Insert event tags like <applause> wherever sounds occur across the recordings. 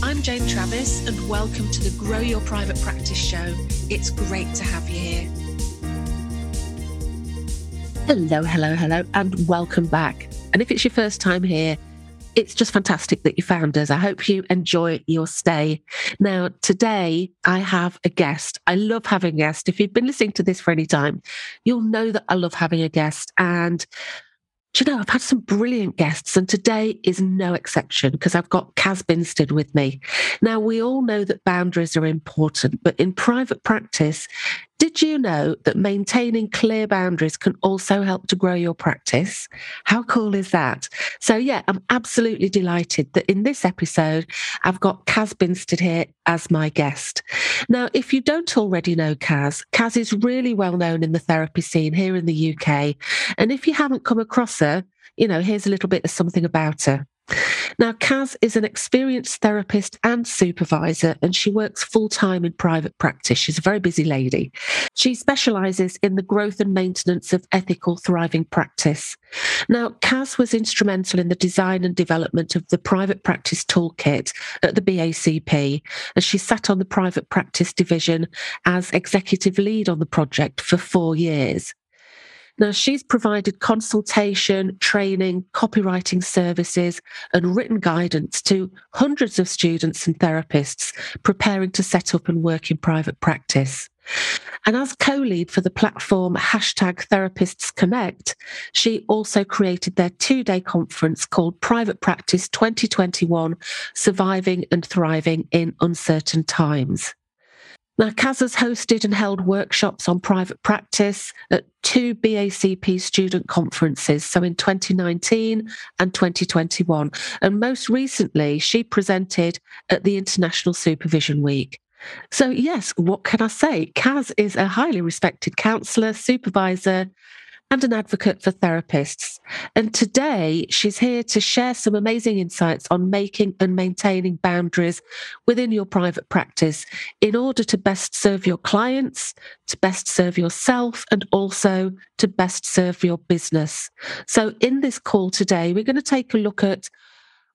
I'm Jane Travis, and welcome to the Grow Your Private Practice Show. It's great to have you here. Hello, hello, hello, and welcome back. And if it's your first time here, it's just fantastic that you found us. I hope you enjoy your stay. Now, today I have a guest. I love having guests. If you've been listening to this for any time, you'll know that I love having a guest. And you know, I've had some brilliant guests, and today is no exception because I've got Caz Binstead with me. Now, we all know that boundaries are important, but in private practice, did you know that maintaining clear boundaries can also help to grow your practice? How cool is that? So, yeah, I'm absolutely delighted that in this episode, I've got Caz Binstead here as my guest. Now, if you don't already know Caz, Caz is really well known in the therapy scene here in the UK. And if you haven't come across her, you know, here's a little bit of something about her. Now, Caz is an experienced therapist and supervisor, and she works full time in private practice. She's a very busy lady. She specializes in the growth and maintenance of ethical, thriving practice. Now, Caz was instrumental in the design and development of the private practice toolkit at the BACP, and she sat on the private practice division as executive lead on the project for four years. Now, she's provided consultation, training, copywriting services, and written guidance to hundreds of students and therapists preparing to set up and work in private practice. And as co lead for the platform hashtag Therapists Connect, she also created their two day conference called Private Practice 2021 Surviving and Thriving in Uncertain Times. Now, Caz has hosted and held workshops on private practice at two BACP student conferences, so in 2019 and 2021. And most recently, she presented at the International Supervision Week. So, yes, what can I say? Caz is a highly respected counsellor, supervisor, and an advocate for therapists. And today she's here to share some amazing insights on making and maintaining boundaries within your private practice in order to best serve your clients, to best serve yourself, and also to best serve your business. So, in this call today, we're going to take a look at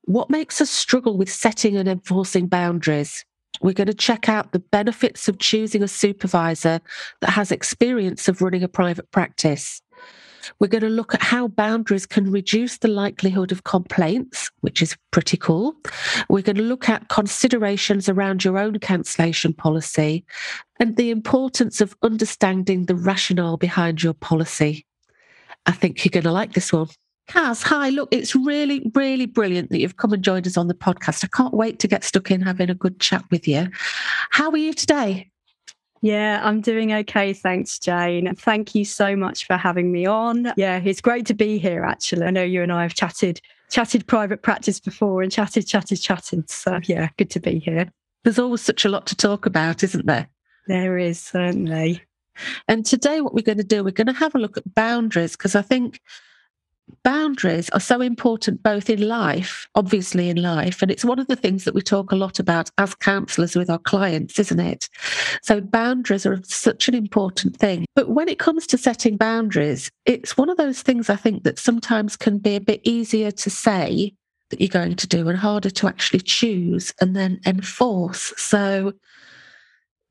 what makes us struggle with setting and enforcing boundaries. We're going to check out the benefits of choosing a supervisor that has experience of running a private practice. We're going to look at how boundaries can reduce the likelihood of complaints, which is pretty cool. We're going to look at considerations around your own cancellation policy and the importance of understanding the rationale behind your policy. I think you're going to like this one. Caz, hi. Look, it's really, really brilliant that you've come and joined us on the podcast. I can't wait to get stuck in having a good chat with you. How are you today? Yeah, I'm doing okay. Thanks, Jane. Thank you so much for having me on. Yeah, it's great to be here, actually. I know you and I have chatted, chatted private practice before and chatted, chatted, chatted. So, yeah, good to be here. There's always such a lot to talk about, isn't there? There is, certainly. And today, what we're going to do, we're going to have a look at boundaries because I think boundaries are so important both in life, obviously in life, and it's one of the things that we talk a lot about as counselors with our clients, isn't it? So boundaries are such an important thing. But when it comes to setting boundaries, it's one of those things I think that sometimes can be a bit easier to say that you're going to do and harder to actually choose and then enforce. So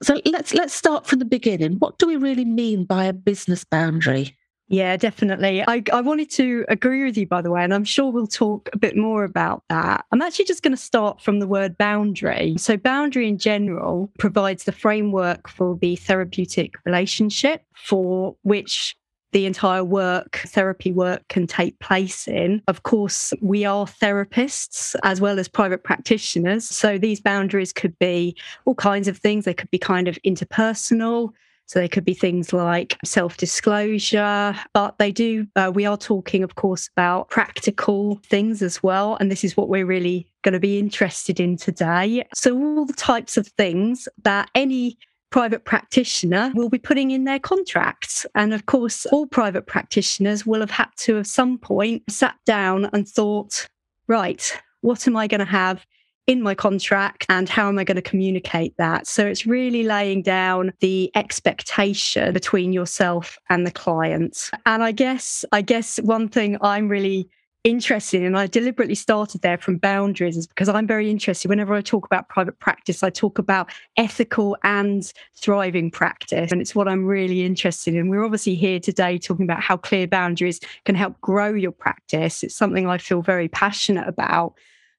so let's let's start from the beginning. What do we really mean by a business boundary? Yeah, definitely. I, I wanted to agree with you, by the way, and I'm sure we'll talk a bit more about that. I'm actually just going to start from the word boundary. So, boundary in general provides the framework for the therapeutic relationship for which the entire work, therapy work can take place in. Of course, we are therapists as well as private practitioners. So these boundaries could be all kinds of things. They could be kind of interpersonal, so they could be things like self disclosure, but they do, uh, we are talking, of course, about practical things as well. And this is what we're really going to be interested in today. So, all the types of things that any private practitioner will be putting in their contracts. And of course, all private practitioners will have had to, at some point, sat down and thought, right, what am I going to have in my contract and how am I going to communicate that? So it's really laying down the expectation between yourself and the client. And I guess, I guess one thing I'm really interested in, and I deliberately started there from boundaries, is because I'm very interested. Whenever I talk about private practice, I talk about ethical and thriving practice. And it's what I'm really interested in. We're obviously here today talking about how clear boundaries can help grow your practice. It's something I feel very passionate about.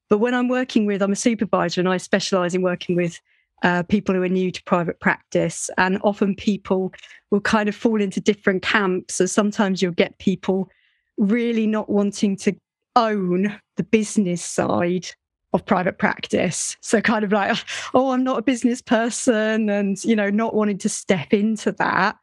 But when I'm working with, I'm a supervisor and I specialize in working with uh, people who are new to private practice. And often people will kind of fall into different camps. So sometimes you'll get people really not wanting to own the business side of private practice. So kind of like, oh, I'm not a business person and, you know, not wanting to step into that.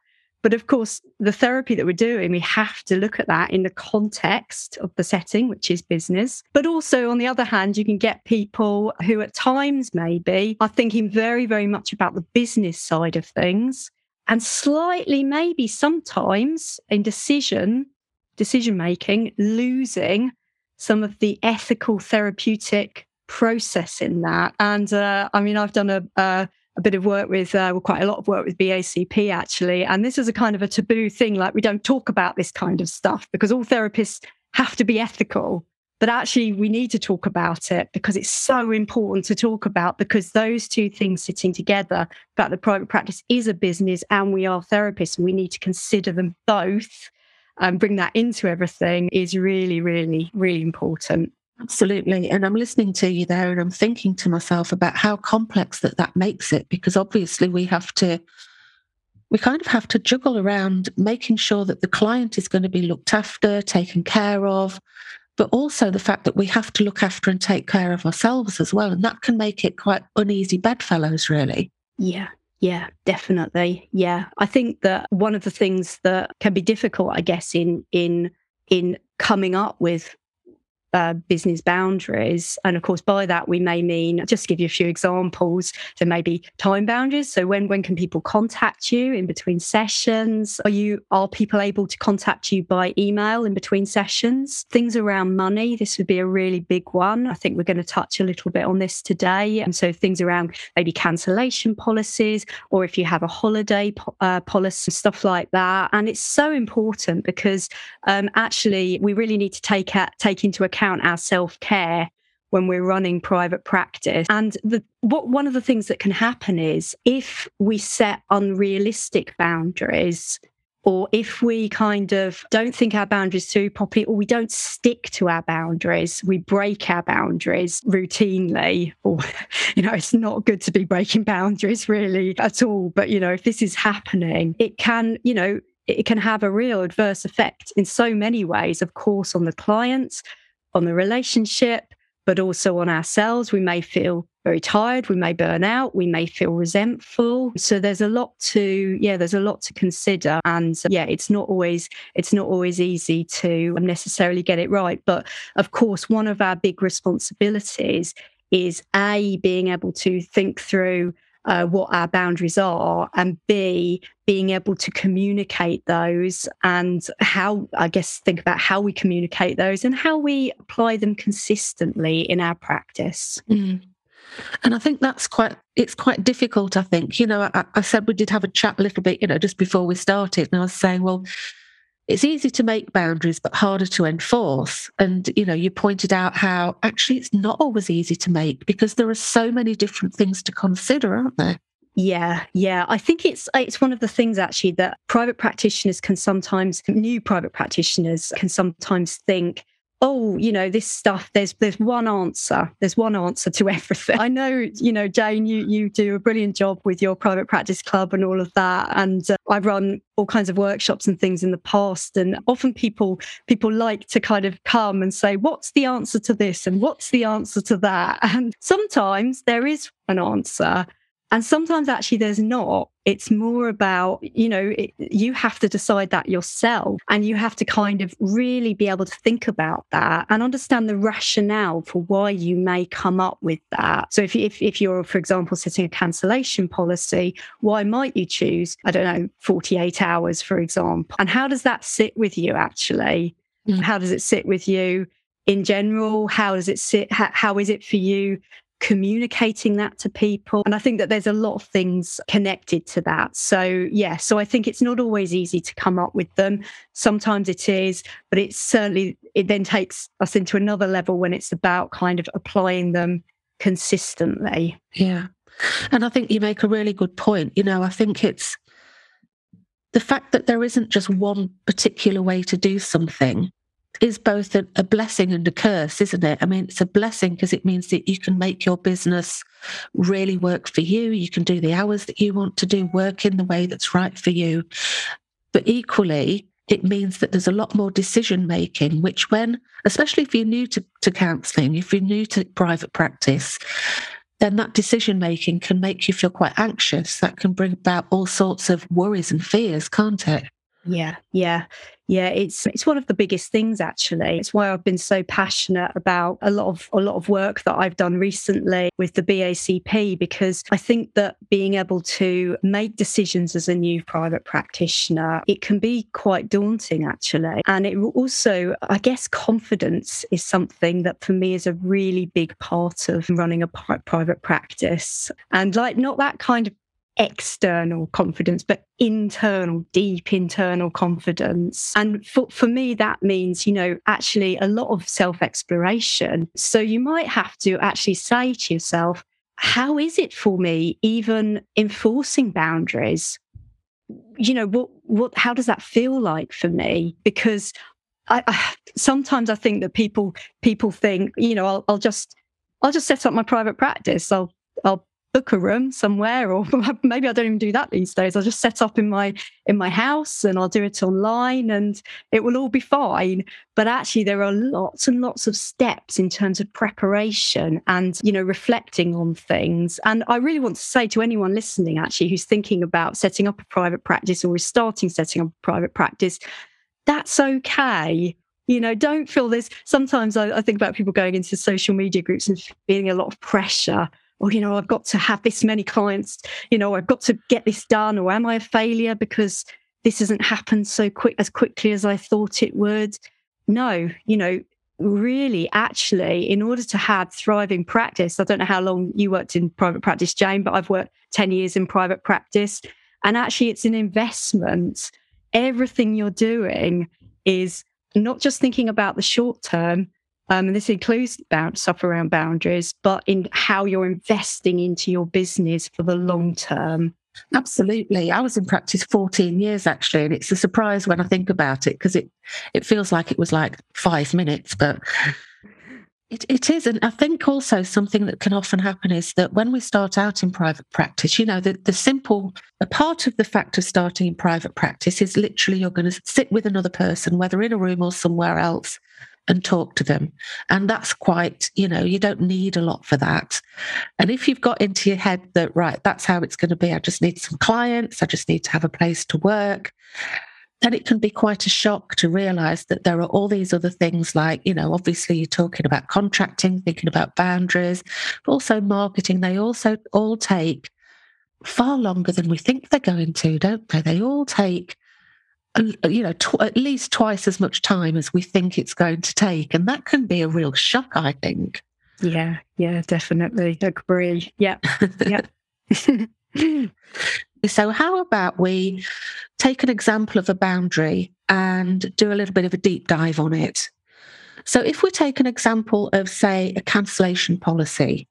But of course, the therapy that we're doing, we have to look at that in the context of the setting, which is business. But also, on the other hand, you can get people who at times maybe are thinking very, very much about the business side of things and slightly, maybe sometimes in decision decision making, losing some of the ethical therapeutic process in that. And uh, I mean, I've done a, a, a bit of work with, uh, well, quite a lot of work with BACP actually. And this is a kind of a taboo thing. Like, we don't talk about this kind of stuff because all therapists have to be ethical. But actually, we need to talk about it because it's so important to talk about because those two things sitting together, that the private practice is a business and we are therapists, and we need to consider them both and bring that into everything is really, really, really important. Absolutely. And I'm listening to you there and I'm thinking to myself about how complex that that makes it because obviously we have to we kind of have to juggle around making sure that the client is going to be looked after, taken care of, but also the fact that we have to look after and take care of ourselves as well. And that can make it quite uneasy bedfellows, really. Yeah, yeah, definitely. Yeah. I think that one of the things that can be difficult, I guess, in in in coming up with uh, business boundaries. And of course, by that we may mean just give you a few examples. So maybe time boundaries. So when when can people contact you in between sessions? Are you are people able to contact you by email in between sessions? Things around money. This would be a really big one. I think we're going to touch a little bit on this today. And so things around maybe cancellation policies, or if you have a holiday uh, policy, stuff like that. And it's so important because um, actually we really need to take take into account account our self care when we're running private practice. And the, what one of the things that can happen is if we set unrealistic boundaries, or if we kind of don't think our boundaries through properly, or we don't stick to our boundaries, we break our boundaries routinely, or, <laughs> you know, it's not good to be breaking boundaries really at all. But, you know, if this is happening, it can, you know, it can have a real adverse effect in so many ways, of course, on the clients, on the relationship, but also on ourselves. We may feel very tired, we may burn out, we may feel resentful. So there's a lot to yeah, there's a lot to consider and yeah, it's not always it's not always easy to necessarily get it right, but of course one of our big responsibilities is a being able to think through uh, what our boundaries are, and B, being able to communicate those and how, I guess, think about how we communicate those and how we apply them consistently in our practice. Mm. And I think that's quite, it's quite difficult. I think, you know, I, I said we did have a chat a little bit, you know, just before we started. And I was saying, well, it's easy to make boundaries but harder to enforce and you know you pointed out how actually it's not always easy to make because there are so many different things to consider aren't there yeah, yeah. I think it's it's one of the things actually that private practitioners can sometimes new private practitioners can sometimes think oh, you know, this stuff, there's there's one answer. There's one answer to <laughs> everything. I know, you know, Jane, you you do a brilliant job with your private practice club and all of that. And uh, I've run all kinds of workshops and things in the past. And often people people like to kind of come and say, what's the answer to this? And what's the answer to that? <laughs> And sometimes there is an answer. And sometimes actually there's not. It's more about, you know, it, you have to decide that yourself and you have to kind of really be able to think about that and understand the rationale for why you may come up with that. So if, if, if you're, for example, setting a cancellation policy, why might you choose, I don't know, 48 hours, for example? And how does that sit with you actually? Mm. How does it sit with you? in general how does it sit how, how is it for you communicating that to people. And I think that there's a lot of things connected to that. So, yeah, so I think it's not always easy to come up with them. Sometimes it is, but it's certainly, it then takes us into another level when it's about kind of applying them consistently. Yeah. And I think you make a really good point. You know, I think it's the fact that there isn't just one particular way to do something is both a, a, blessing and a curse, isn't it? I mean, it's a blessing because it means that you can make your business really work for you. You can do the hours that you want to do, work in the way that's right for you. But equally, it means that there's a lot more decision making, which, when, especially if you're new to, to counseling, if you're new to private practice, then that decision making can make you feel quite anxious. That can bring about all sorts of worries and fears, can't it? Yeah, yeah. Yeah, it's it's one of the biggest things actually. It's why I've been so passionate about a lot of a lot of work that I've done recently with the BACP because I think that being able to make decisions as a new private practitioner, it can be quite daunting actually. And it also, I guess confidence is something that for me is a really big part of running a private practice. And like not that kind of external confidence, but internal, deep internal confidence. And for, for me, that means, you know, actually a lot of self exploration. So you might have to actually say to yourself, how is it for me even enforcing boundaries? You know, what, what, how does that feel like for me? Because I, I sometimes I think that people, people think, you know, I'll, I'll just, I'll just set up my private practice. I'll, I'll book a room somewhere or <laughs> maybe i don't even do that these days. I'll just set up in my in my house and i'll do it online and it will all be fine. But actually there are lots and lots of steps in terms of preparation and you know reflecting on things. And i really want to say to anyone listening actually who's thinking about setting up a private practice or is starting setting up a private practice that's okay. You know don't feel this sometimes I, I, think about people going into social media groups and feeling a lot of pressure or, you know, I've got to have this many clients, you know, I've got to get this done, or am I a failure because this hasn't happened so quick as quickly as I thought it would? No, you know, really actually in order to have thriving practice i don't know how long you worked in private practice jane but i've worked 10 years in private practice. And actually it's an investment. Everything you're doing is not just thinking about the short term um, and this includes bound, stuff around boundaries, but in how you're investing into your business for the long term. Absolutely. I was in practice 14 years actually, and it's a surprise when I think about it because it it feels like it was like five minutes, but it, it is. And I think also something that can often happen is that when we start out in private practice, you know, the, the simple, a part of the fact of starting in private practice is literally you're going to sit with another person, whether in a room or somewhere else, and talk to them. And that's quite, you know, you don't need a lot for that. And if you've got into your head that, right, that's how it's going to be, I just need some clients, I just need to have a place to work, then it can be quite a shock to realize that there are all these other things like, you know, obviously you're talking about contracting, thinking about boundaries, but also marketing. They also all take far longer than we think they're going to, don't they? They all take uh, you know, tw- at least twice as much time as we think it's going to take. And that can be a real shock, I think. Yeah, yeah, definitely. Agree. Yeah. yeah. <laughs> <laughs> so, how about we take an example of a boundary and do a little bit of a deep dive on it? So, if we take an example of, say, a cancellation policy,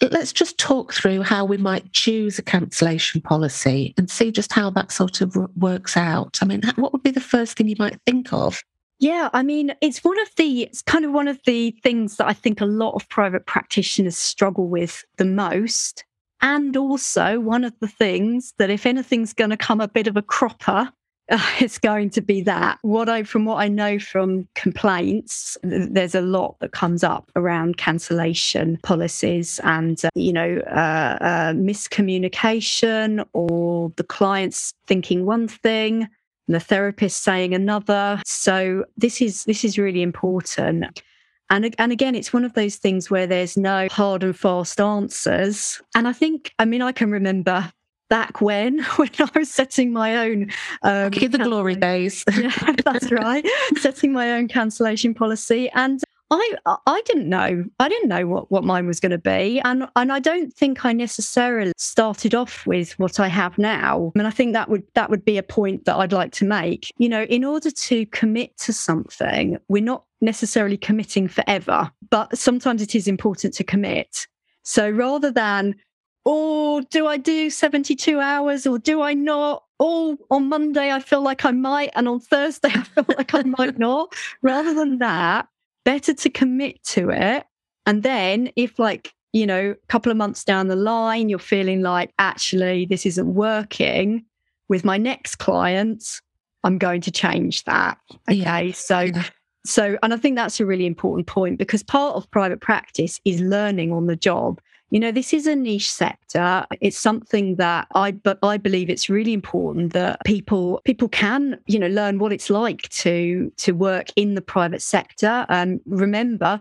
let's just talk through how we might choose a cancellation policy and see just how that sort of works out. I mean, what would be the first thing you might think of? Yeah, I mean, it's one of the, it's kind of one of the things that I think a lot of private practitioners struggle with the most. And also one of the things that if anything's going to come a bit of a cropper <laughs> uh, it's going to be that. What I, from what I know from complaints, there's a lot that comes up around cancellation policies and, uh, you know, uh, uh, miscommunication or the clients thinking one thing and the therapist saying another. So this is this is really important. And, and again, it's one of those things where there's no hard and fast answers. And I think, I mean, I can remember back when <laughs> when I was setting my own um, give the glory days. <laughs> yeah, that's right. <laughs> setting my own cancellation policy, and I I didn't know I didn't know what, what mine was going to be, and and I don't think I necessarily started off with what I have now. And I think that would that would be a point that I'd like to make. You know, in order to commit to something, we're not necessarily committing forever, but sometimes it is important to commit. So rather than or do I do 72 hours or do I not? Or on Monday, I feel like I might, and on Thursday, <laughs> I feel like I might not. Rather than that, better to commit to it. And then, if like, you know, a couple of months down the line, you're feeling like, actually, this isn't working with my next client, I'm going to change that. Okay. Yeah. So, yeah. so, and I think that's a really important point because part of private practice is learning on the job. You know, this is a niche sector. It's something that I but I believe it's really important that people people can, you know, learn what it's like to to work in the private sector. And remember,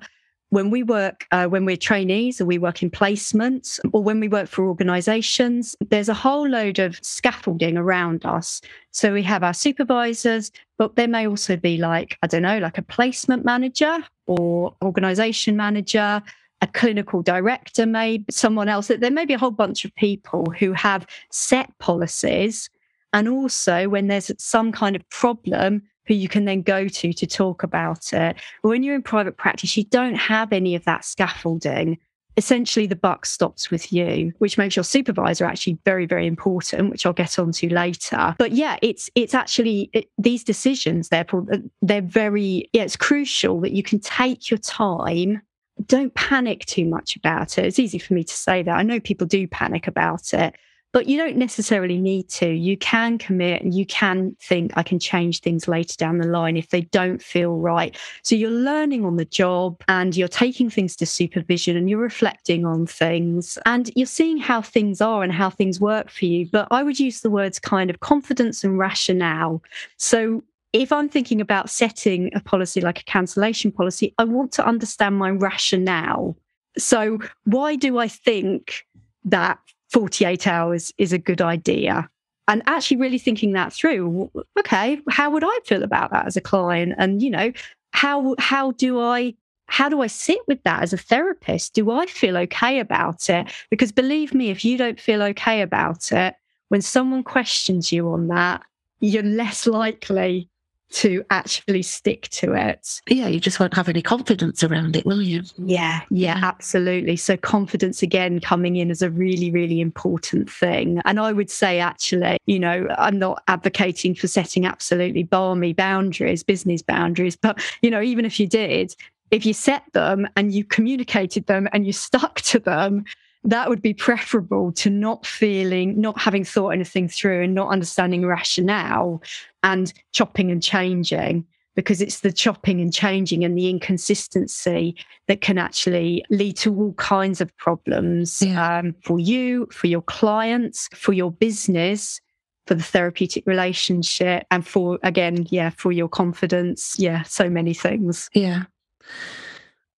when we work uh, when we're trainees or we work in placements or when we work for organizations there's a whole load of scaffolding around us so we have our supervisors but there may also be like i don't know like a placement manager or organization manager a clinical director, maybe someone else. There may be a whole bunch of people who have set policies. And also, when there's some kind of problem, who you can then go to to talk about it. When you're in private practice, you don't have any of that scaffolding. Essentially, the buck stops with you, which makes your supervisor actually very, very important, which I'll get onto later. But yeah, it's it's actually it, these decisions. Therefore, they're very. Yeah, it's crucial that you can take your time don't panic too much about it. It's easy for me to say that. I know people do panic about it, but you don't necessarily need to. You can commit and you can think, I can change things later down the line if they don't feel right. So you're learning on the job and you're taking things to supervision and you're reflecting on things and you're seeing how things are and how things work for you. But I would use the words kind of confidence and rationale. So if I'm thinking about setting a policy like a cancellation policy, I want to understand my rationale. So, why do I think that 48 hours is a good idea? And actually, really thinking that through. Okay, how would I feel about that as a client? And you know, how how do I how do I sit with that as a therapist? Do I feel okay about it? Because believe me, if you don't feel okay about it, when someone questions you on that, you're less likely to actually stick to it. Yeah, you just won't have any confidence around it, will you? Yeah, yeah, mm-hmm. absolutely. So, confidence again coming in as a really, really important thing. And I would say, actually, you know, I'm not advocating for setting absolutely barmy boundaries, business boundaries, but, you know, even if you did, if you set them and you communicated them and you stuck to them, that would be preferable to not feeling, not having thought anything through and not understanding rationale and chopping and changing because it's the chopping and changing and the inconsistency that can actually lead to all kinds of problems yeah. um, for you, for your clients, for your business, for the therapeutic relationship, and for, again, yeah, for your confidence. Yeah, so many things. Yeah.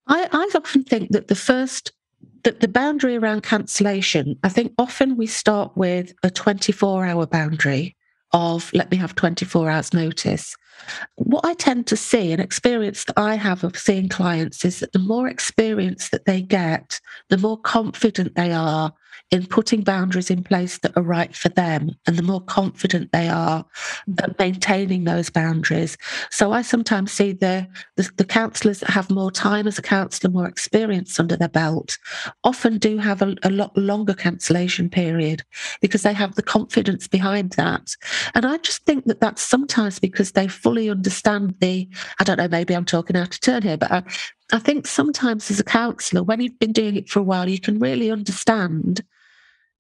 I, I often think that the first the, the boundary around cancellation, I think often we start with a 24 hour boundary of let me have 24 hours notice. What I tend to see, an experience that I have of seeing clients, is that the more experience that they get, the more confident they are in putting boundaries in place that are right for them and the more confident they are at maintaining those boundaries. So I sometimes see the, the, the counsellors that have more time as a counsellor, more experience under their belt, often do have a, a lot longer cancellation period because they have the confidence behind that. And I just think that that's sometimes because they fully understand the, I don't know, maybe I'm talking out of turn here, but I, I think sometimes as a counsellor, when you've been doing it for a while, you can really understand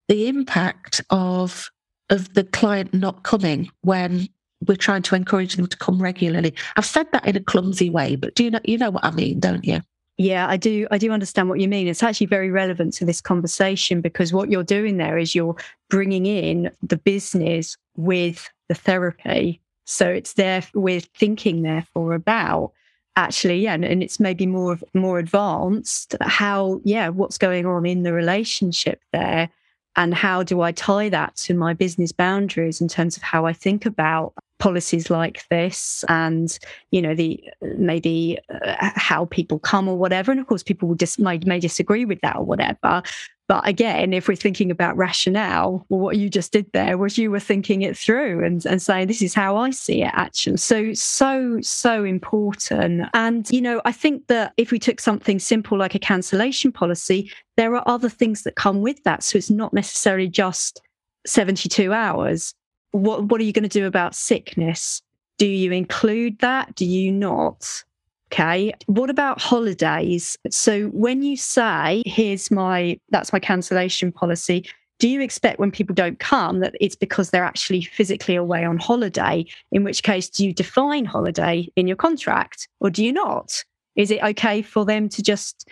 the impact of of the client not coming when we're trying to encourage them to come regularly. I've said that in a clumsy way, but do you know you know what I mean, don't you? Yeah, I do. I do understand what you mean. It's actually very relevant to this conversation because what you're doing there is you're bringing in the business with the therapy. So it's there. We're thinking, therefore, about actually, yeah, and, and it's maybe more more advanced. How, yeah, what's going on in the relationship there, and how do I tie that to my business boundaries in terms of how I think about policies like this and you know the maybe uh, how people come or whatever and of course people will just may, may disagree with that or whatever but again if we're thinking about rationale well what you just did there was you were thinking it through and, and saying this is how i see it actually so so so important and you know i think that if we took something simple like a cancellation policy there are other things that come with that so it's not necessarily just 72 hours what what are you going to do about sickness? Do you include that? Do you not? Okay. What about holidays? So when you say, here's my, that's my cancellation policy, do you expect when people don't come that it's because they're actually physically away on holiday? In which case, do you define holiday in your contract or do you not? Is it okay for them to just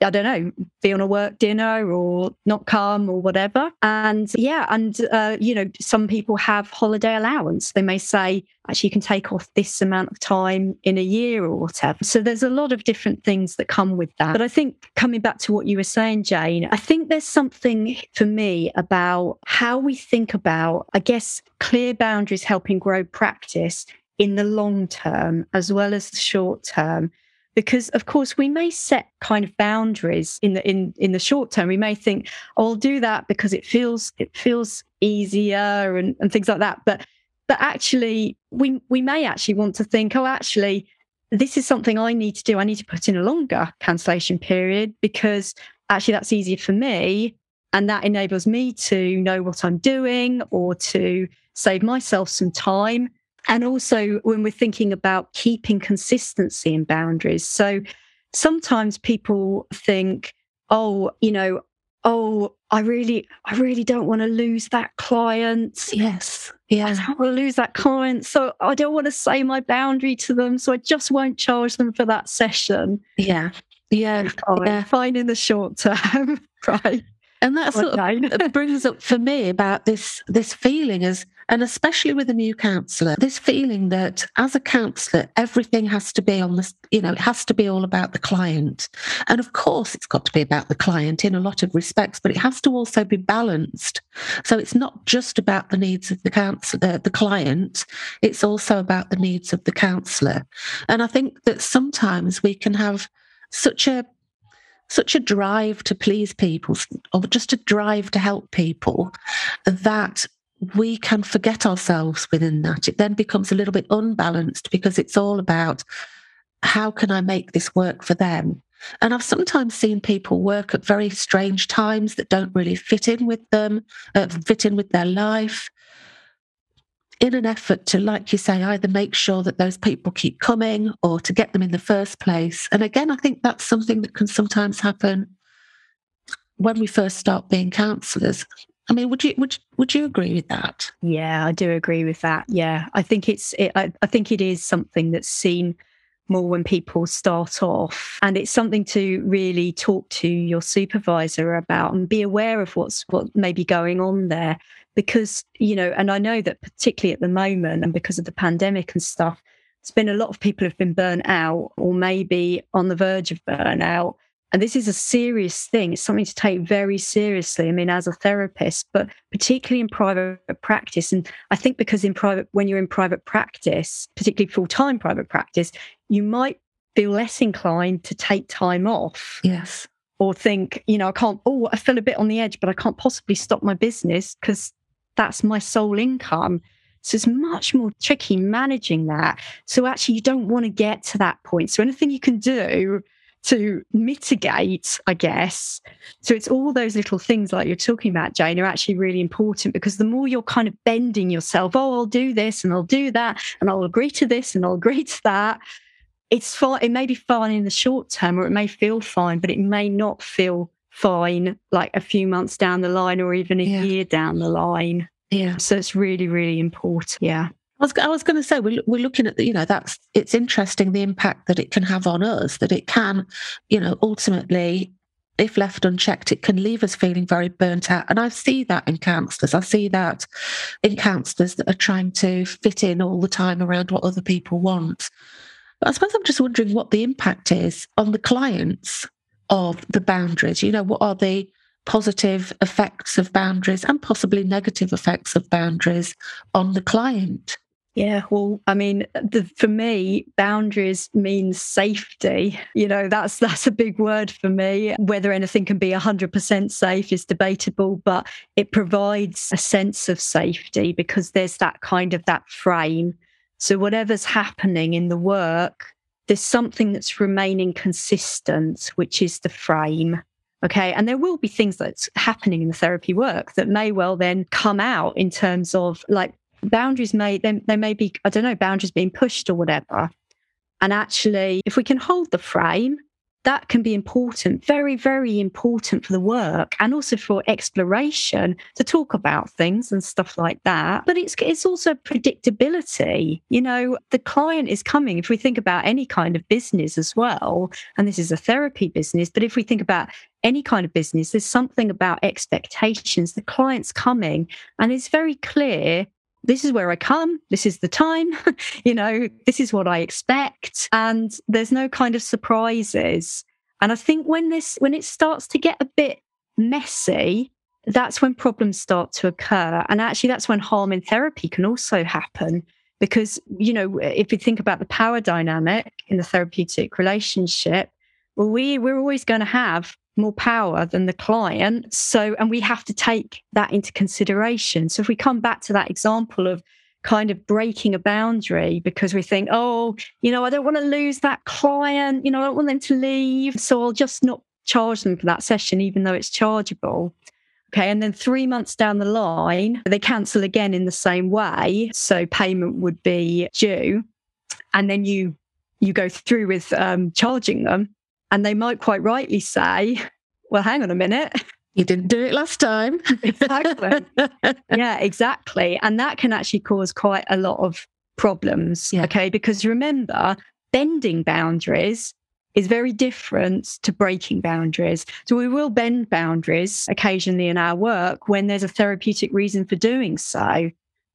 I don't know, be on a work dinner or not come or whatever. And yeah, and uh, you know, some people have holiday allowance. They may say, actually, you can take off this amount of time in a year or whatever. So there's a lot of different things that come with that. But I think coming back to what you were saying, Jane, I think there's something for me about how we think about, I guess, clear boundaries helping grow practice in the long term as well as the short term because of course we may set kind of boundaries in the in in the short term. We may think oh, i'll do that because it feels it feels easier and, and things like that. But but actually we we may actually want to think oh actually this is something i need to do. I need to put in a longer cancellation period because actually that's easier for me and that enables me to know what i'm doing or to save myself some time and also when we're thinking about keeping consistency and boundaries. So sometimes people think, oh, you know, oh, I really, I really don't want to lose that client. Yes. Yeah. I don't want to lose that client. So I don't want to say my boundary to them. So I just won't charge them for that session. Yeah. Yeah. Oh, yeah. Fine in the short term. <laughs> right. And that sort of uh, brings up for me about this this feeling as and especially with a new counsellor, this feeling that as a counsellor, everything has to be on this, you know, it has to be all about the client. And of course, it's got to be about the client in a lot of respects, but it has to also be balanced. So it's not just about the needs of the counsellor, uh, the client, it's also about the needs of the counsellor. And I think that sometimes we can have such a such a drive to please people or just a drive to help people that we can forget ourselves within that. It then becomes a little bit unbalanced because it's all about how can I make this work for them? And I've sometimes seen people work at very strange times that don't really fit in with them, uh, fit in with their life, in an effort to, like you say, either make sure that those people keep coming or to get them in the first place. And again, I think that's something that can sometimes happen when we first start being counsellors. I mean, would you would would you agree with that? Yeah, I do agree with that. Yeah, I think it's it, I, I think it is something that's seen more when people start off, and it's something to really talk to your supervisor about and be aware of what's what may be going on there, because you know, and I know that particularly at the moment, and because of the pandemic and stuff, there's been a lot of people who've been burnt out or maybe on the verge of burnout and this is a serious thing. It's something to take very seriously. I mean, as a therapist, but particularly in private practice. And I think because in private, when you're in private practice, particularly full time private practice, you might feel less inclined to take time off. Yes. Or think, you know, I can't, oh, I feel a bit on the edge, but I can't possibly stop my business because that's my sole income. So it's much more tricky managing that. So actually, you don't want to get to that point. So anything you can do to mitigate, I guess. So it's all those little things like you're talking about, Jane, are actually really important because the more you're kind of bending yourself, oh, I'll do this and I'll do that and I'll agree to this and I'll agree to that. It's fine. It may be fine in the short term or it may feel fine, but it may not feel fine like a few months down the line or even a yeah. year down the line. Yeah. So it's really, really important. Yeah. I was, I was going to say we're, we're looking at the, you know that's it's interesting the impact that it can have on us that it can you know ultimately if left unchecked it can leave us feeling very burnt out. And I see that in counsellors. I see that in counsellors that are trying to fit in all the time around what other people want. But I suppose I'm just wondering what the impact is on the clients of the boundaries. You know what are the positive effects of boundaries and possibly negative effects of boundaries on the client yeah, well, I mean, the, for me, boundaries means safety. You know, that's that's a big word for me. Whether anything can be 100% safe is debatable, but it provides a sense of safety because there's that kind of that frame. So whatever's happening in the work, there's something that's remaining consistent, which is the frame. Okay. And there will be things that's happening in the therapy work that may well then come out in terms of like boundaries may they, they may be i don't know boundaries being pushed or whatever. And actually if we can hold the frame that can be important very very important for the work and also for exploration to talk about things and stuff like that. But it's it's also predictability. You know the client is coming if we think about any kind of business as well and this is a therapy business but if we think about any kind of business there's something about expectations. The client's coming and it's very clear this is where I come, this is the time, <laughs> you know, this is what I expect. And there's no kind of surprises. And I think when this, when it starts to get a bit messy, that's when problems start to occur. And actually, that's when harm in therapy can also happen. Because, you know, if you think about the power dynamic in the therapeutic relationship, well, we, we're always going to have more power than the client. So, and we have to take that into consideration. So, if we come back to that example of kind of breaking a boundary because we think, oh, you know, I don't want to lose that client, you know, I don't want them to leave. So, I'll just not charge them for that session, even though it's chargeable. Okay. And then three months down the line, they cancel again in the same way. So, payment would be due. And then you you go through with um, charging them and they might quite rightly say, well, hang on a minute. You didn't do it last time. exactly. yeah, exactly. And that can actually cause quite a lot of problems. Yeah. Okay. Because remember, bending boundaries is very different to breaking boundaries. So we will bend boundaries occasionally in our work when there's a therapeutic reason for doing so.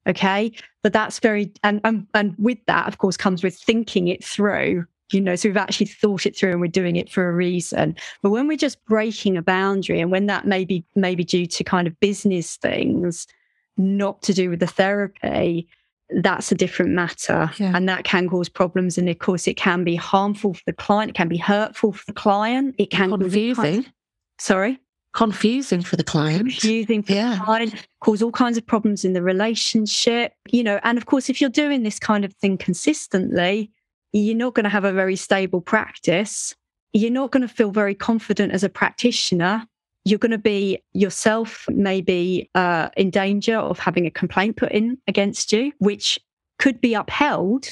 Okay. But that's very, and, and, and with that, of course, comes with thinking it through you know so we've actually thought it through and we're doing it for a reason. But when we're just breaking a boundary and when that may be maybe due to kind of business things not to do with the therapy that's a different matter. Yeah. and that can cause problems and of course it can be harmful for the client it can be hurtful for the client it can confusing. Sorry? Confusing for the client. Confusing for yeah. the client cause all kinds of problems in the relationship you know. And of course if you're doing this kind of thing consistently you're not going to have a very stable practice. You're not going to feel very confident as a practitioner. You're going to be yourself, maybe uh, in danger of having a complaint put in against you, which could be upheld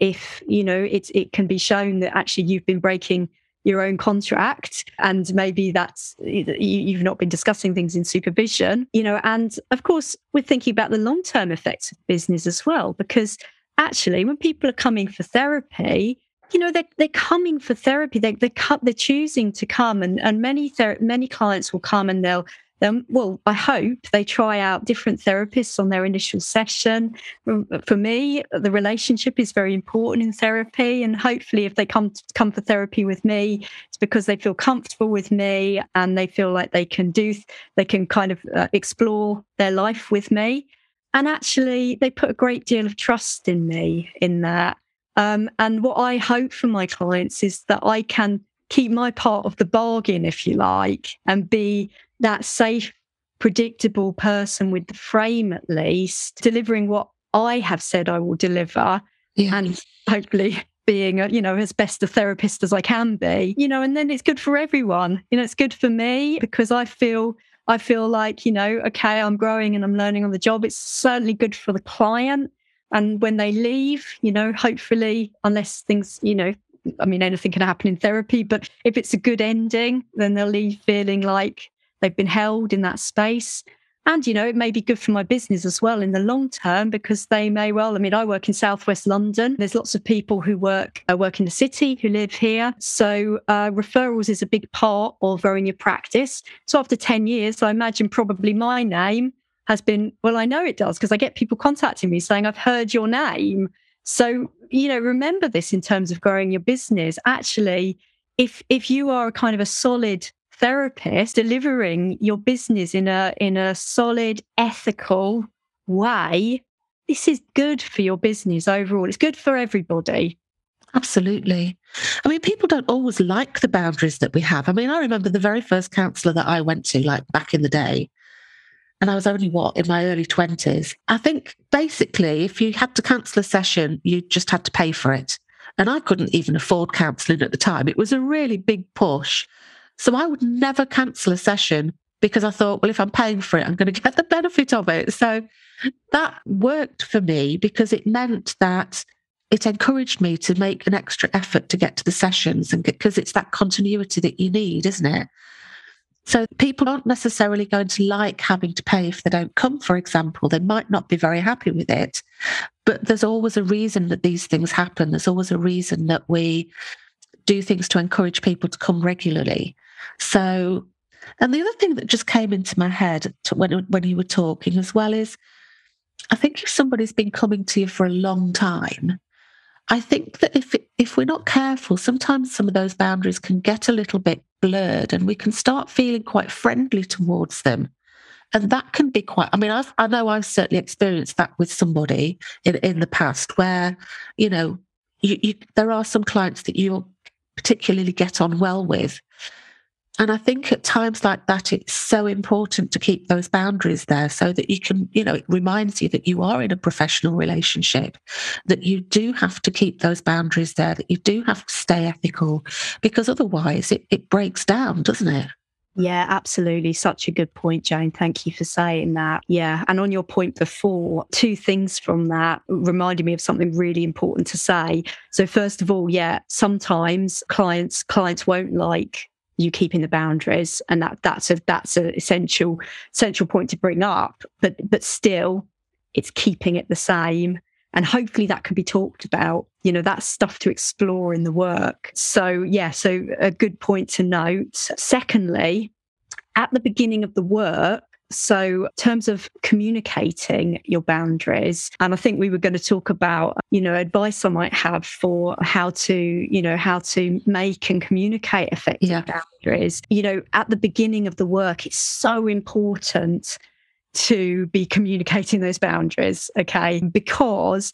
if you know it can be shown that actually you've been breaking your own contract and maybe that's you've not been discussing things in supervision you know and of course we're thinking about the long term effects of business as well because actually, when people are coming for therapy, you know, they're, they're coming for therapy. They, they come, they're choosing to come, and, and many ther- many clients will come and they'll, they'll, well, I hope they try out different therapists on their initial session. For me, the relationship is very important in therapy, and hopefully, if they come come for therapy with me, it's because they feel comfortable with me and they feel like they can do, they can kind of uh, explore their life with me. And actually, they put a great deal of trust in me in that. Um, and what I hope for my clients is that I can keep my part of the bargain, if you like, and be that safe, predictable person with the frame at least, delivering what I have said I will deliver. Yeah. And hopefully <laughs> being a, you know as best a therapist as I can be you know and then it's good for everyone you know it's good for me because I feel I feel like, you know, okay, I'm growing and I'm learning on the job. It's certainly good for the client. And when they leave, you know, hopefully, unless things, you know, I mean, anything can happen in therapy, but if it's a good ending, then they'll leave feeling like they've been held in that space. And, you know, it may be good for my business as well in the long term because they may well, I mean, I work in Southwest London. There's lots of people who work, uh, work in the city who live here. So uh, referrals is a big part of growing your practice. So after 10 years, I imagine probably my name has been, well, I know it does because I get people contacting me saying, I've heard your name. So, you know, remember this in terms of growing your business. Actually, if if you are a kind of a solid therapist delivering your business in a in a solid ethical way this is good for your business overall it's good for everybody absolutely i mean people don't always like the boundaries that we have i mean i remember the very first counselor that i went to like back in the day and I was only what in my early 20s. I think basically, if you had to cancel a session, you just had to pay for it. And I couldn't even afford counseling at the time. It was a really big push. So I would never cancel a session because I thought, well, if I'm paying for it, I'm going to get the benefit of it. So that worked for me because it meant that it encouraged me to make an extra effort to get to the sessions and because it's that continuity that you need, isn't it? So people aren't necessarily going to like having to pay if they don't come, for example. They might not be very happy with it, but there's always a reason that these things happen. There's always a reason that we do things to encourage people to come regularly. So, and the other thing that just came into my head when when you were talking as well is, I think if somebody's been coming to you for a long time, I think that if if we're not careful, sometimes some of those boundaries can get a little bit blurred, and we can start feeling quite friendly towards them. And that can be quite. I mean, I've, I know I've certainly experienced that with somebody in in the past, where you know, you, you, there are some clients that you particularly get on well with, and I think at times like that, it's so important to keep those boundaries there so that you can, you know, it reminds you that you are in a professional relationship, that you do have to keep those boundaries there, that you do have to stay ethical, because otherwise it, it breaks down, doesn't it? Yeah, absolutely. Such a good point, Jane. Thank you for saying that. Yeah. And on your point before, two things from that reminded me of something really important to say. So first of all, yeah, sometimes clients clients won't like you keeping the boundaries and that that's a that's an essential essential point to bring up but but still it's keeping it the same. And hopefully that can be talked about. You know that's stuff to explore in the work. So yeah so a good point to note. Secondly at the beginning of the work so, in terms of communicating your boundaries, and I think we were going to talk about, you know, advice I might have for how to, you know, how to make and communicate effective yeah. boundaries. You know, at the beginning of the work, it's so important to be communicating those boundaries, okay? Because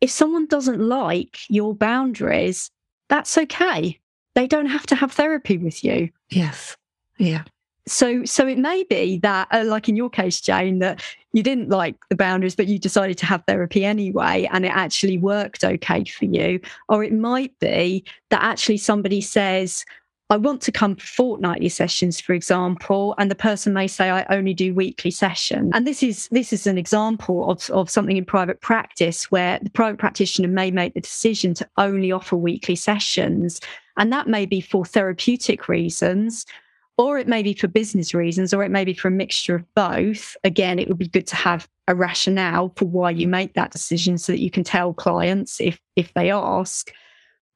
if someone doesn't like your boundaries, that's okay. They don't have to have therapy with you. Yes. Yeah so so it may be that uh, like in your case jane that you didn't like the boundaries but you decided to have therapy anyway and it actually worked okay for you or it might be that actually somebody says I want to come for fortnightly sessions, for example, and the person may say, I only do weekly sessions. And this is this is an example of, of something in private practice where the private practitioner may make the decision to only offer weekly sessions. And that may be for therapeutic reasons or it may be for business reasons, or it may be for a mixture of both. Again, it would be good to have a rationale for why you make that decision so that you can tell clients if if they ask.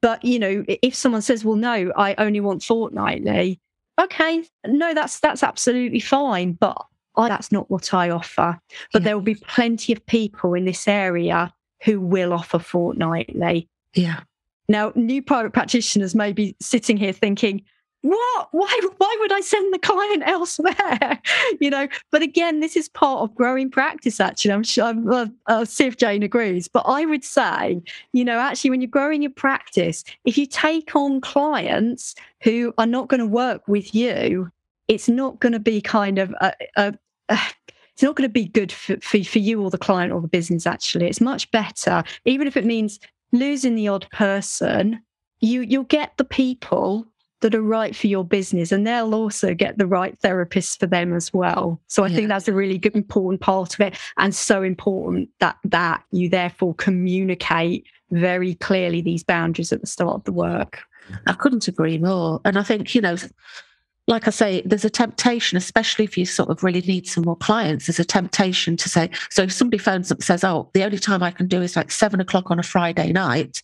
But you know, if someone says, "Well, no, I only want fortnightly," okay, no, that's that's absolutely fine. But I, that's not what I offer. But yeah. there will be plenty of people in this area who will offer fortnightly. Yeah. Now, new private practitioners may be sitting here thinking, what? Why why would i send the client <laughs> elsewhere? You know but again this is part of growing practice actually. I'm sure I'm, uh, i'll see if jane agrees but i would say you know actually when you're growing your practice if you take on clients who are not going to work with you it's not going to be kind of a, a, a it's not going to be good for, for, for you or the client or the business actually. It's much better. Even if it means losing the odd person you you'll get the people that are right for your business and they'll also get the right therapist for them as well. So i yeah. think that's a really good important part of it and so important that that you therefore communicate very clearly these boundaries at the start of the work. I couldn't agree more. And i think you know like I say, there's a temptation, especially if you sort of really need some more clients, there's a temptation to say, so if somebody phones up and says, oh, the only time I can do is like seven o'clock on a Friday night,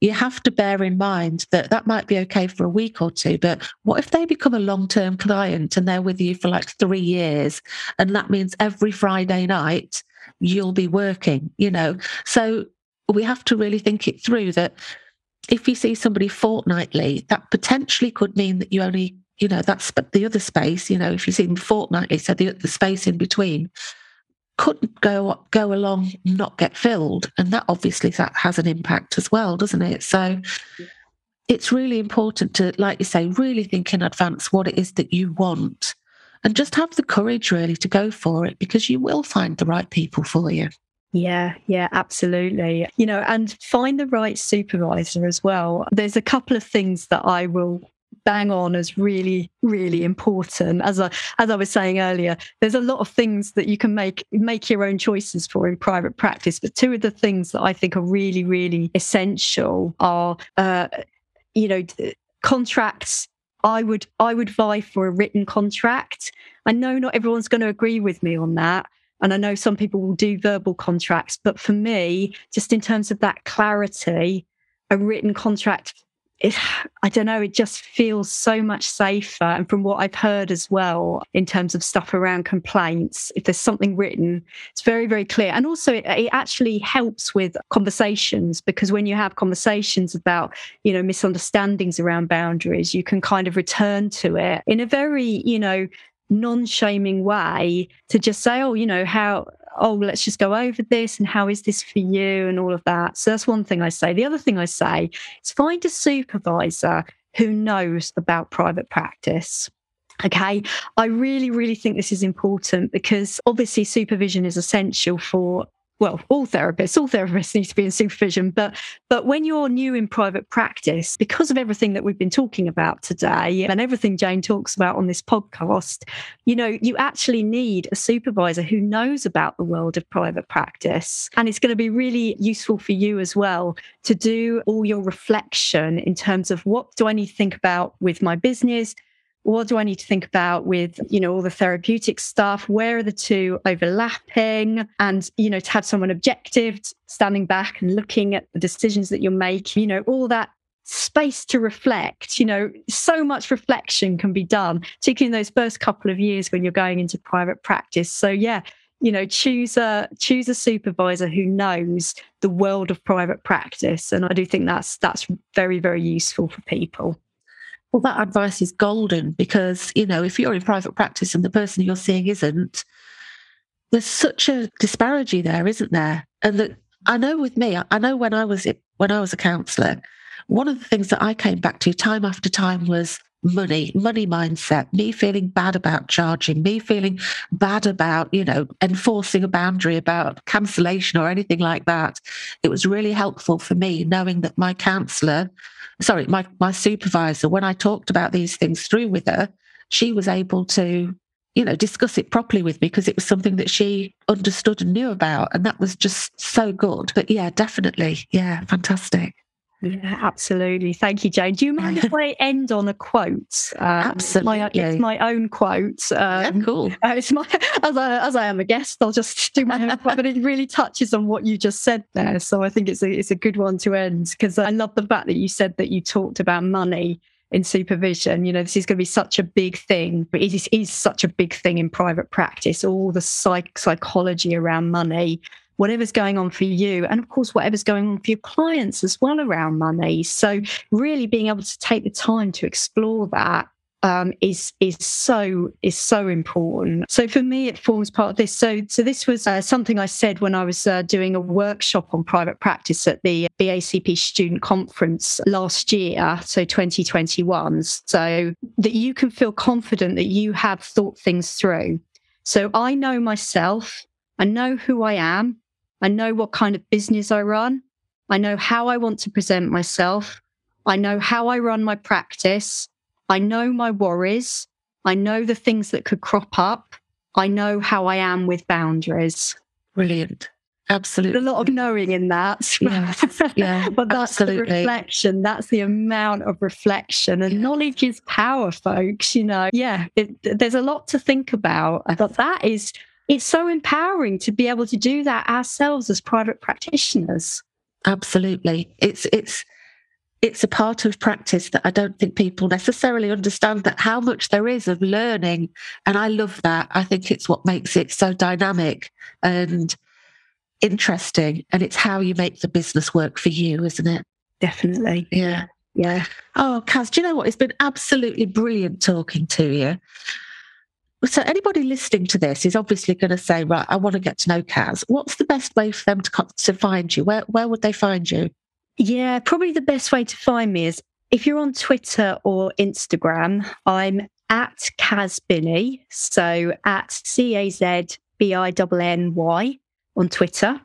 you have to bear in mind that that might be okay for a week or two. But what if they become a long term client and they're with you for like three years? And that means every Friday night you'll be working, you know? So we have to really think it through that if you see somebody fortnightly, that potentially could mean that you only you know, that's the other space, you know, if you see them fortnightly, so the, the space in between couldn't go go along mm-hmm. not get filled. And that obviously that has an impact as well doesn't it? So it's really important to like you say really think in advance what it is that you want and just have the courage really to go for it because you will find the right people for you. Yeah, yeah, absolutely. You know, and find the right supervisor as well. There's a couple of things that I will bang on as really really important. As i as i was saying earlier there's a lot of things that you can make make your own choices for in private practice but two of the things that i think are really really essential are uh, you know contracts. I would i would vie for a written contract. I know not everyone's going to agree with me on that and I know some people will do verbal contracts, but for me, just in terms of that clarity, a written contract it, <sighs> I don't know, it just feels so much safer. And from what I've heard as well, in terms of stuff around complaints, if there's something written, it's very, very clear. And also, it, it actually helps with conversations because when you have conversations about, you know, misunderstandings around boundaries, you can kind of return to it in a very, you know, non shaming way to just say, oh, you know, how oh, let's just go over this and how is this for you and all of that. So that's one thing I say. The other thing I say is find a supervisor who knows about private practice. Okay. I really, really think this is important because obviously supervision is essential for well, all therapists, all therapists need to be in supervision, but but when you're new in private practice, because of everything that we've been talking about today and everything Jane talks about on this podcast, you know, you actually need a supervisor who knows about the world of private practice. And it's going to be really useful for you as well to do all your reflection in terms of what do I need to think about with my business? What do I need to think about with, you know, all the therapeutic stuff? Where are the two overlapping? And, you know, to have someone objective standing back and looking at the decisions that you're making, you know, all that space to reflect. You know, so much reflection can be done, particularly in those first couple of years when you're going into private practice. So yeah, you know, choose a choose a supervisor who knows the world of private practice. And I do think that's that's very, very useful for people. Well, that advice is golden because, you know, if you're in private practice and the person you're seeing isn't, there's such a disparity there, isn't there? And that I know with me, I know when I was when I was a counsellor, one of the things that I came back to time after time was money, money mindset, me feeling bad about charging, me feeling bad about, you know, enforcing a boundary about cancellation or anything like that. It was really helpful for me knowing that my counsellor sorry, my, my supervisor, when I talked about these things through with her, she was able to, you know, discuss it properly with me because it was something that she understood and knew about. And that was just so good. But yeah, definitely. Yeah, fantastic. Yeah, absolutely. Thank you, Jane. Do you mind if <laughs> I end on a quote? Um, absolutely. My, it's my own quote. Um, yeah, cool. Uh, it's my <laughs> as I as I am a guest, I'll just <laughs> do my own quote, but it really touches on what you just said there. So I think it's a it's a good one to end because I love the fact that you said that you talked about money in supervision. You know, this is going to be such a big thing, but it is, is such a big thing in private practice. All the psych psychology around money whatever's going on for you and of course whatever's going on for your clients as well around money so really being able to take the time to explore that um, is is so is so important. So for me, it forms part of this. So so this was uh, something I said when I was uh, doing a workshop on private practice at the BACP student conference last year, so 2021. So that you can feel confident that you have thought things through. So I know myself. I know who I am. I know what kind of business I run. I know how I want to present myself. I know how I run my practice. I know my worries. I know the things that could crop up. I know how I am with boundaries. Brilliant. Absolutely. A lot of knowing in that. Yeah, yeah <laughs> but that's absolutely. the reflection. That's the amount of reflection. And Yeah. knowledge is power, folks. You know, yeah, it, there's a lot to think about. But that is, it's so empowering to be able to do that ourselves as private practitioners. Absolutely. It's it's it's a part of practice that I don't think people necessarily understand that how much there is of learning. And I love that. I think it's what makes it so dynamic and interesting. And it's how you make the business work for you, isn't it? Definitely. Yeah. Yeah. Oh, Caz, do you know what? It's been absolutely brilliant talking to you. So, anybody listening to this is obviously going to say, right, I want to get to know Caz. What's the best way for them to, to find you? Where, where would they find you? Yeah, probably the best way to find me is if you're on Twitter or Instagram, I'm at Caz Binny. So at C A Z B I N N Y on Twitter.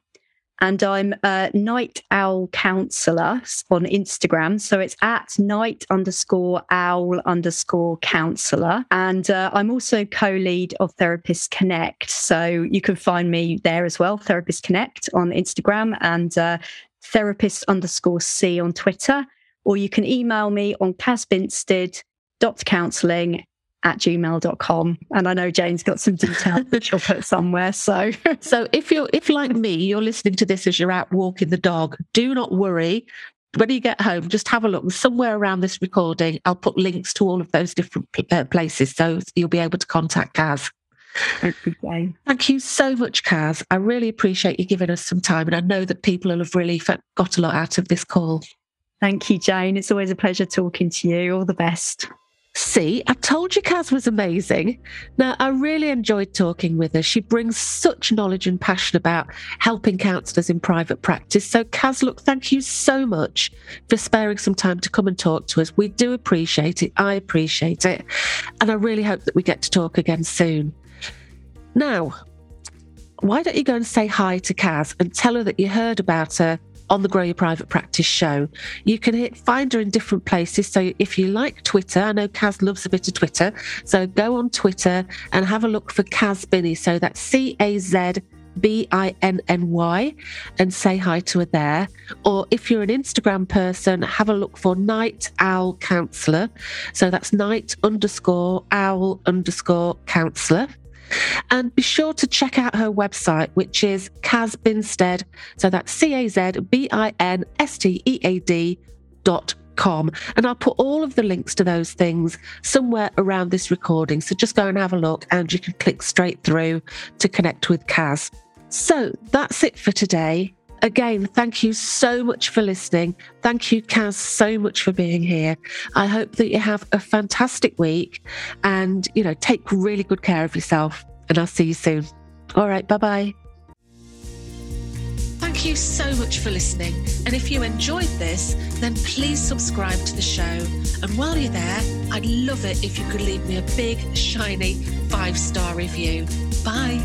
And I'm a night owl counselor on Instagram. So it's at night underscore owl underscore counselor. And uh, I'm also co lead of Therapist Connect. So you can find me there as well, Therapist Connect on Instagram and uh, therapist underscore C on Twitter. Or you can email me on casbinstead.counselling at gmail.com. And I know Jane's got some details <laughs> that she'll put somewhere. So <laughs> So if you're if like me, you're listening to this as you're out walking the dog, do not worry. When you get home, just have a look. Somewhere around this recording, I'll put links to all of those different uh, places, so you'll be able to contact Caz. thank you, Jane. Thank you so much, Caz. I really appreciate you giving us some time, and I know that people will have really got a lot out of this call. Thank you, Jane. It's always a pleasure talking to you. All the best. See, I told you Caz was amazing. Now, I really enjoyed talking with her. She brings such knowledge and passion about helping counsellors in private practice. So, Caz, look, thank you so much for sparing some time to come and talk to us. We do appreciate it. I appreciate it. And I really hope that we get to talk again soon. Now, why don't you go and say hi to Caz and tell her that you heard about her on the Grow Your Private Practice show? You can hit, find her in different places. So if you like Twitter, I know Caz loves a bit of Twitter. So go on Twitter and have a look for Caz Binny. So that's C A Z B I N N Y and say hi to her there. Or if you're an Instagram person, have a look for Night Owl Counselor. So that's night underscore owl underscore counselor. And be sure to check out her website, which is Caz Binstead. So that's C A Z B I N S T E A D dot com. And I'll put all of the links to those things somewhere around this recording. So just go and have a look and you can click straight through to connect with Caz. So that's it for today. Again, thank you so much for listening. Thank you, Caz, so much for being here. I hope that you have a fantastic week and, you know, take really good care of yourself. And I'll see you soon. All right, bye bye. Thank you so much for listening. And if you enjoyed this, then please subscribe to the show. And while you're there, I'd love it if you could leave me a big, shiny five star review. Bye.